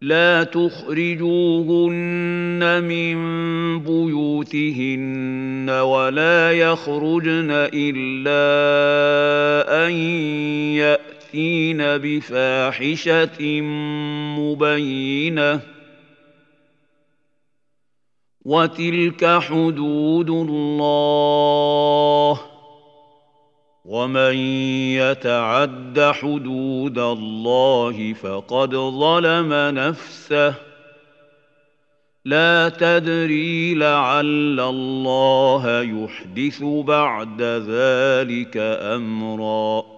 لا تخرجوهن من بيوتهن ولا يخرجن إلا أن يأتين بفاحشة مبينة. وتلك حدود الله. ومن يتعد حدود الله فقد ظلم نفسه لا تدري لعل الله يحدث بعد ذلك امرا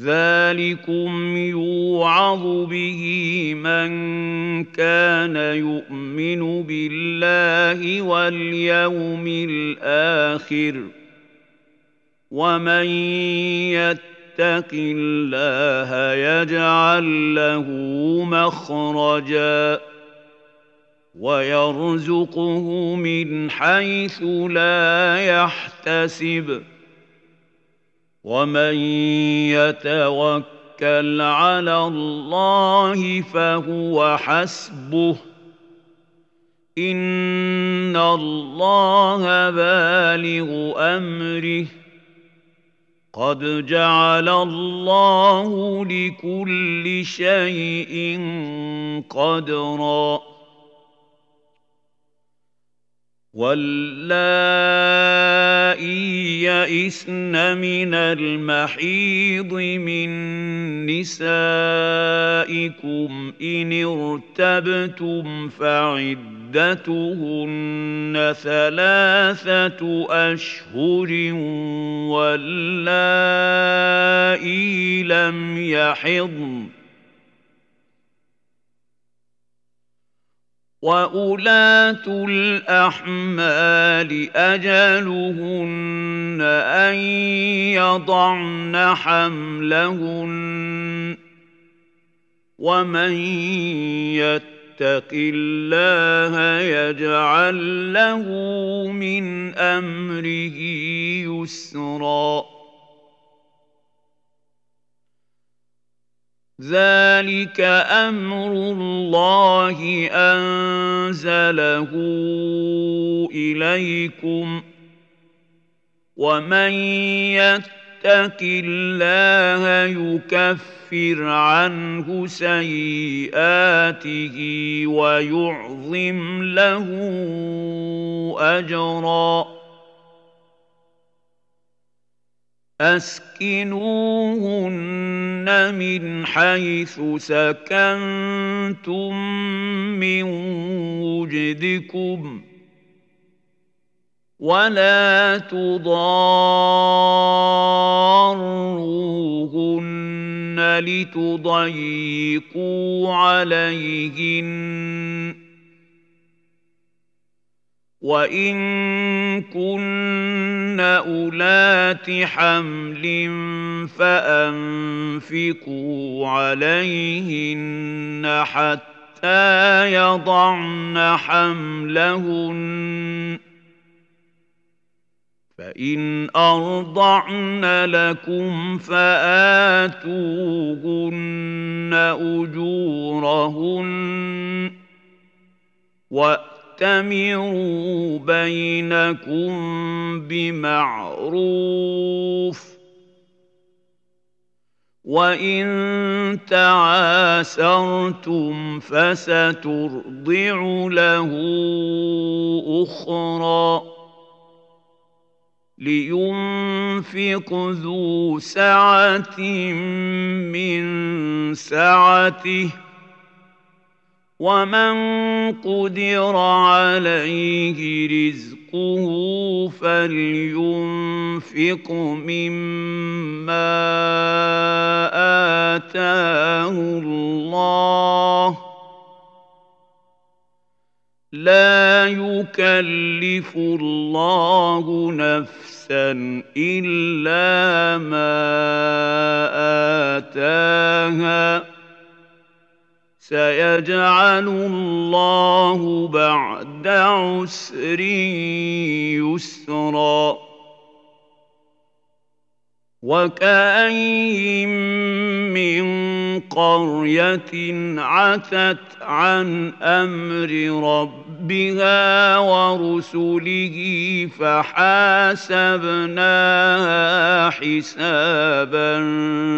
ذلكم يوعظ به من كان يؤمن بالله واليوم الآخر ومن يتق الله يجعل له مخرجا ويرزقه من حيث لا يحتسب ومن يتوكل على الله فهو حسبه ان الله بالغ امره قد جعل الله لكل شيء قدرا واللائي يئسن من المحيض من نسائكم إن ارتبتم فعدتهن ثلاثة أشهر واللائي لم يحضن. وأولاة الأحمال أجلهن أن يضعن حملهن ومن يتق الله يجعل له من أمره يسرًا ذلك أمر الله انزله اليكم ومن يتق الله يكفر عنه سيئاته ويعظم له اجرا أسكنوهن من حيث سكنتم من وجدكم ولا تضاروهن لتضيقوا عليهن وان كن اولات حمل فانفقوا عليهن حتى يضعن حملهن فان ارضعن لكم فاتوهن اجورهن وَأْتَمِرُوا بَيْنَكُم بِمَعْرُوفٍ وان تعاسرتم فسترضع له أخرى لينفق ذو سعه من سعته ومن قدر عليه رزقه فلينفق مما اتاه الله لا يكلف الله نفسا الا ما اتاها سيجعل الله بعد عسر يسرا. وكأين من قرية عتت عن أمر ربها ورسله فحاسبناها حسابا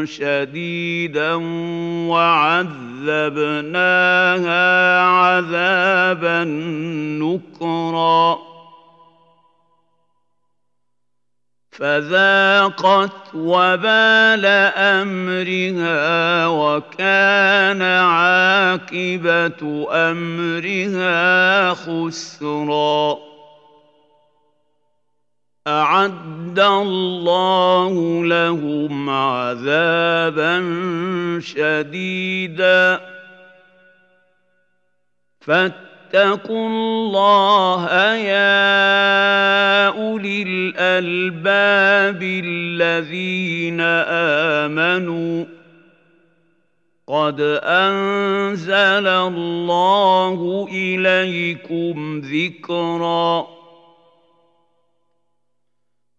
شديدا وعذبناها عذابا نكرا. فذاقت وبال أمرها وكان عاقبة أمرها خسرا. أعد الله لهم عذابا شديدا. فاتقوا الله يا أولي الألباب. الذين آمنوا قد أنزل الله إليكم ذكرًا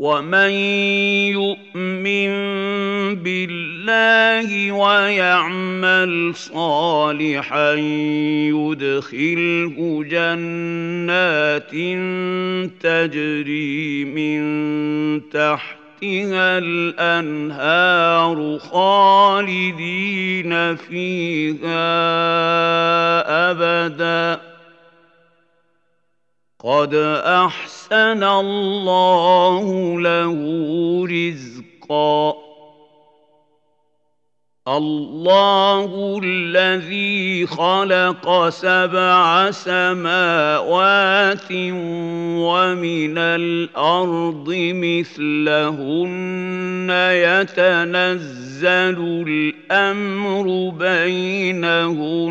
ومن يؤمن بالله ويعمل صالحا يدخله جنات تجري من تحتها الانهار خالدين فيها ابدا قد احسن الله له رزقا. الله الذي خلق سبع سماوات ومن الأرض مثلهن يتنزل الامر بينهن